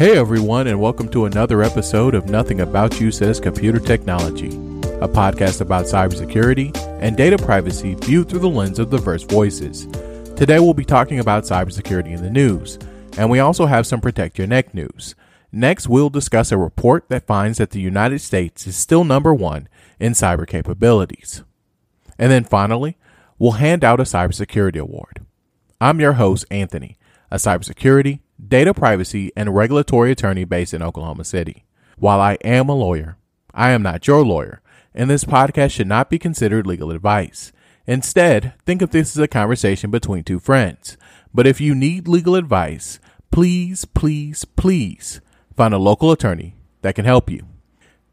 Hey everyone, and welcome to another episode of Nothing About You Says Computer Technology, a podcast about cybersecurity and data privacy viewed through the lens of diverse voices. Today we'll be talking about cybersecurity in the news, and we also have some Protect Your Neck news. Next, we'll discuss a report that finds that the United States is still number one in cyber capabilities. And then finally, we'll hand out a cybersecurity award. I'm your host, Anthony, a cybersecurity, data privacy, and regulatory attorney based in Oklahoma City. While I am a lawyer, I am not your lawyer, and this podcast should not be considered legal advice. Instead, think of this as a conversation between two friends. But if you need legal advice, please, please, please find a local attorney that can help you.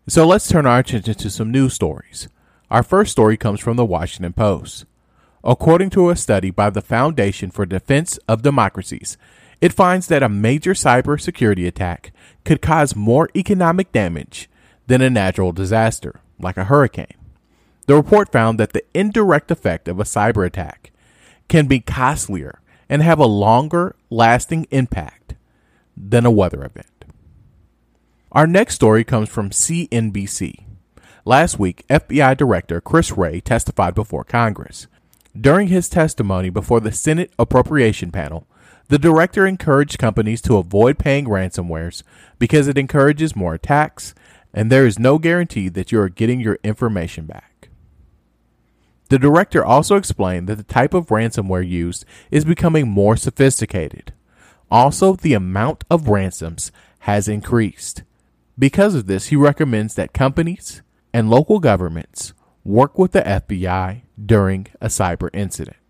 So let's turn our attention to some news stories. Our first story comes from the Washington Post. According to a study by the Foundation for Defense of Democracies, it finds that a major cybersecurity attack could cause more economic damage than a natural disaster, like a hurricane. The report found that the indirect effect of a cyber attack can be costlier and have a longer lasting impact than a weather event. Our next story comes from CNBC. Last week, FBI Director Chris Wray testified before Congress. During his testimony before the Senate Appropriation Panel, the director encouraged companies to avoid paying ransomwares because it encourages more attacks, and there is no guarantee that you are getting your information back. The director also explained that the type of ransomware used is becoming more sophisticated. Also, the amount of ransoms has increased. Because of this, he recommends that companies and local governments work with the FBI during a cyber incident.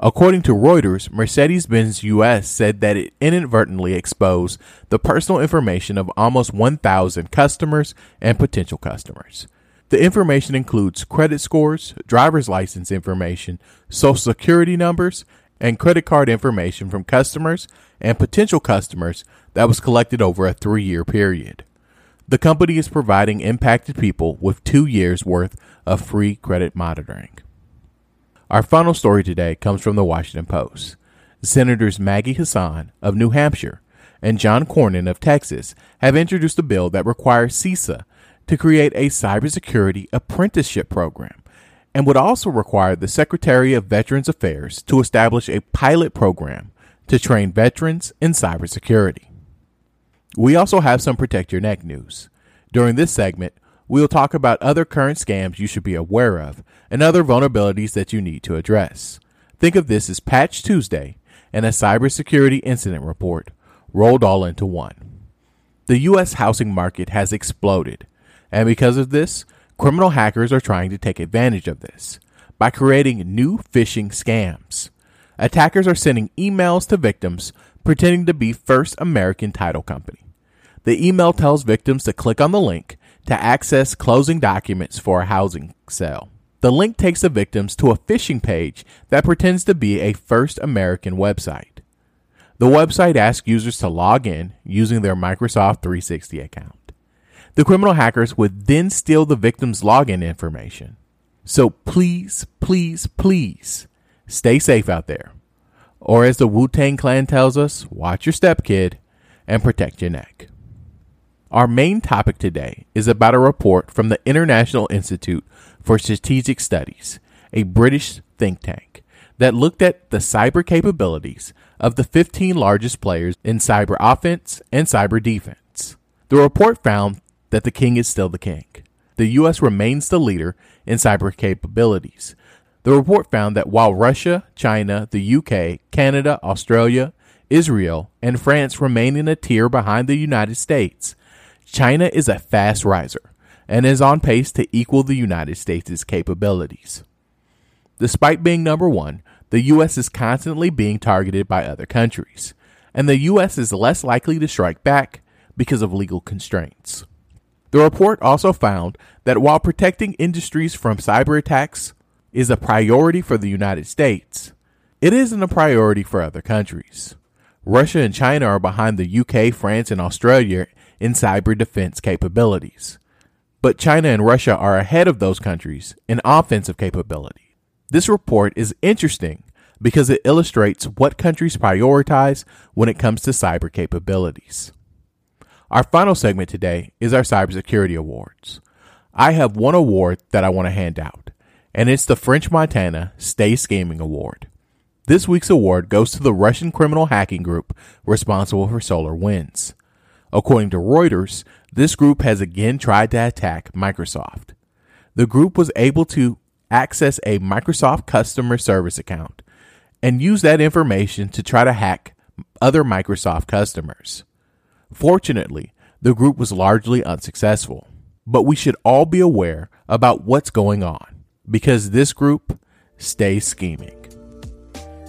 According to Reuters, Mercedes Benz US said that it inadvertently exposed the personal information of almost 1,000 customers and potential customers. The information includes credit scores, driver's license information, social security numbers, and credit card information from customers and potential customers that was collected over a three year period. The company is providing impacted people with two years worth of free credit monitoring. Our final story today comes from the Washington Post. Senators Maggie Hassan of New Hampshire and John Cornyn of Texas have introduced a bill that requires CISA to create a cybersecurity apprenticeship program and would also require the Secretary of Veterans Affairs to establish a pilot program to train veterans in cybersecurity. We also have some Protect Your Neck news. During this segment, we will talk about other current scams you should be aware of and other vulnerabilities that you need to address. Think of this as Patch Tuesday and a cybersecurity incident report rolled all into one. The U.S. housing market has exploded, and because of this, criminal hackers are trying to take advantage of this by creating new phishing scams. Attackers are sending emails to victims pretending to be First American Title Company. The email tells victims to click on the link to access closing documents for a housing sale. The link takes the victims to a phishing page that pretends to be a First American website. The website asks users to log in using their Microsoft 360 account. The criminal hackers would then steal the victim's login information. So please, please, please stay safe out there. Or as the Wu Tang Clan tells us, watch your step, kid, and protect your neck. Our main topic today is about a report from the International Institute for Strategic Studies, a British think tank, that looked at the cyber capabilities of the 15 largest players in cyber offense and cyber defense. The report found that the king is still the king. The U.S. remains the leader in cyber capabilities, the report found that while Russia, China, the UK, Canada, Australia, Israel, and France remain in a tier behind the United States, China is a fast riser and is on pace to equal the United States' capabilities. Despite being number one, the U.S. is constantly being targeted by other countries, and the U.S. is less likely to strike back because of legal constraints. The report also found that while protecting industries from cyber attacks is a priority for the United States, it isn't a priority for other countries. Russia and China are behind the UK, France, and Australia in cyber defense capabilities. But China and Russia are ahead of those countries in offensive capability. This report is interesting because it illustrates what countries prioritize when it comes to cyber capabilities. Our final segment today is our cybersecurity awards. I have one award that I want to hand out, and it's the French Montana Stay Scheming Award. This week's award goes to the Russian criminal hacking group responsible for SolarWinds. According to Reuters, this group has again tried to attack Microsoft. The group was able to access a Microsoft customer service account and use that information to try to hack other Microsoft customers. Fortunately, the group was largely unsuccessful, but we should all be aware about what's going on because this group stays scheming.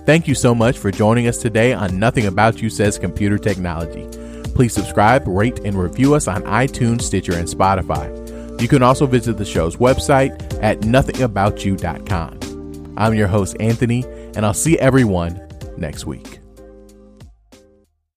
Thank you so much for joining us today on Nothing About You Says Computer Technology. Please subscribe, rate, and review us on iTunes, Stitcher, and Spotify. You can also visit the show's website at nothingaboutYou.com. I'm your host, Anthony, and I'll see everyone next week.